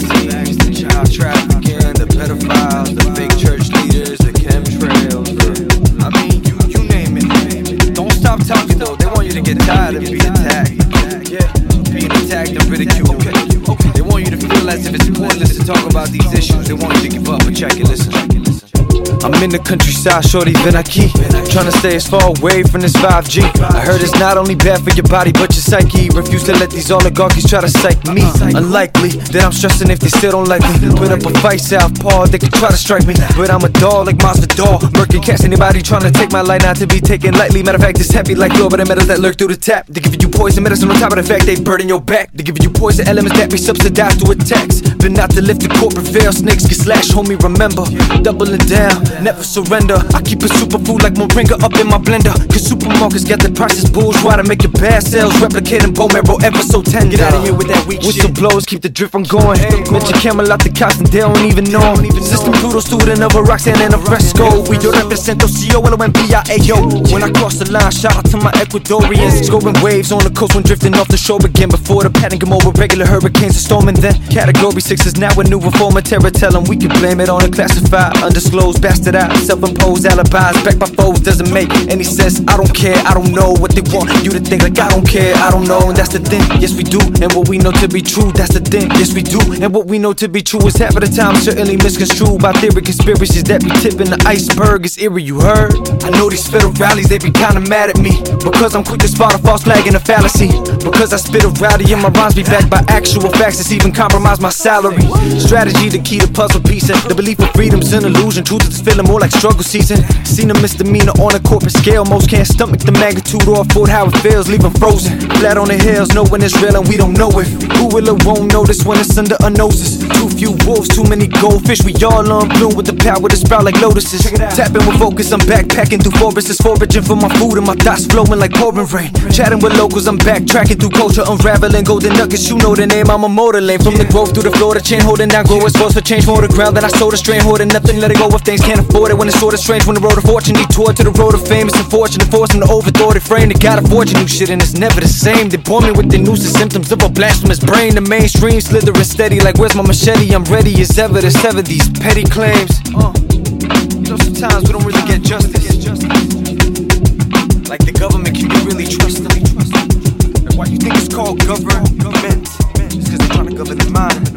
the child trafficking, the pedophiles, the church leaders, the chemtrails. I mean, you, you name it. Don't stop talking though. They want you to get tired of being attacked. Being attacked and ridiculed. They want you to feel as if it's pointless to talk about these issues. They want you to give up. But check it, listen. In the countryside, shorty, been a key. Trying to stay as far away from this 5G. I heard it's not only bad for your body, but your psyche. Refuse to let these oligarchies try to psych me. Unlikely that I'm stressing if they still don't like me. Put up a fight, southpaw, they can try to strike me. But I'm a dog like Masvidal. Murking cats, anybody trying to take my life, not to be taken lightly. Matter of fact, it's heavy like but the metals that lurk through the tap. They giving you poison medicine on top of the fact they burden your back. They giving you poison elements that be subsidized through attacks. Been out to lift the corporate veil, snakes get slashed, homie, remember. Doubling down, never surrender. I keep a superfood like Moringa up in my blender. Cause supermarkets got the prices bourgeois to make your bad sales. Replicating bone marrow ever so tender. Get out of here with that weak Whistle blows, keep the drip from going. Mention camel out the cops and they don't even know. System Pluto student of a Roxanne and a fresco. We yo represento C-O-L-O-M-B-I-A-O. When I cross the line, shout out to my Ecuadorians. Scoring waves on the coast when drifting off the shore again. Before the pattern come over, regular hurricanes are storming. Then category six is now a new reformer terror. Tell 'em we can blame it on a classified, undisclosed bastard Self-imposed alibis, back by foes doesn't make any sense. I don't care, I don't know what they want you to think like I don't care. I don't know, and that's the thing. Yes, we do, and what we know to be true, that's the thing. Yes, we do, and what we know to be true is half of the time certainly misconstrued by theory conspiracies that be tipping the iceberg. It's eerie, you heard? I know these federal rallies, they be kinda mad at me because I'm quick to spot a false flag and a fallacy. Because I spit a rowdy and my rhymes be backed by actual facts It's even compromised my salary. Strategy, the key to puzzle piece, the belief of freedom's an illusion. Truth is feeling more like struggle season. Seen a misdemeanor on a corporate scale. Most can't stomach the magnitude or afford how it feels, leave frozen. Flat on the hills, knowing it's real and we don't know if. Who will or won't notice when it's under our noses? Too few wolves, too many goldfish. We all on bloom with the power to sprout like lotuses. Tapping with focus, I'm backpacking through forests, foraging for my food and my thoughts flowing like pouring rain. Chatting with locals, I'm backtracking through culture, unraveling golden nuggets. You know the name, I'm a motor lane. From the growth through the floor, the chain holding down growers, force for change more the ground. Then I sold a strain, holding nothing, let it go if things can't afford it. When it's sorta strange, when the road of fortune detour to the road of fame, it's unfortunate, forcing to overthrow the frame. They got a fortune, new shit, and it's never the same. They bore me with the news, the symptoms of a blasphemous brain. The mainstream slithering steady, like where's my machete? I'm ready as ever to sever these petty claims. Uh, you know, sometimes we don't really get justice. Like the government, can you really trust them? And why you think it's called government? It's cause they're trying to govern the mind.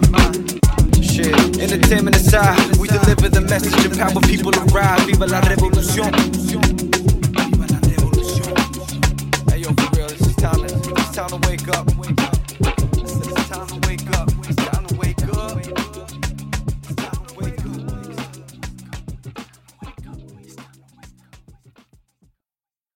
Shit, entertainment aside, deliver the message, empower people to rise. Viva la revolución. Viva la revolución. Hey yo, for real, it's time to wake up. It's time to wake up. It's time to wake up.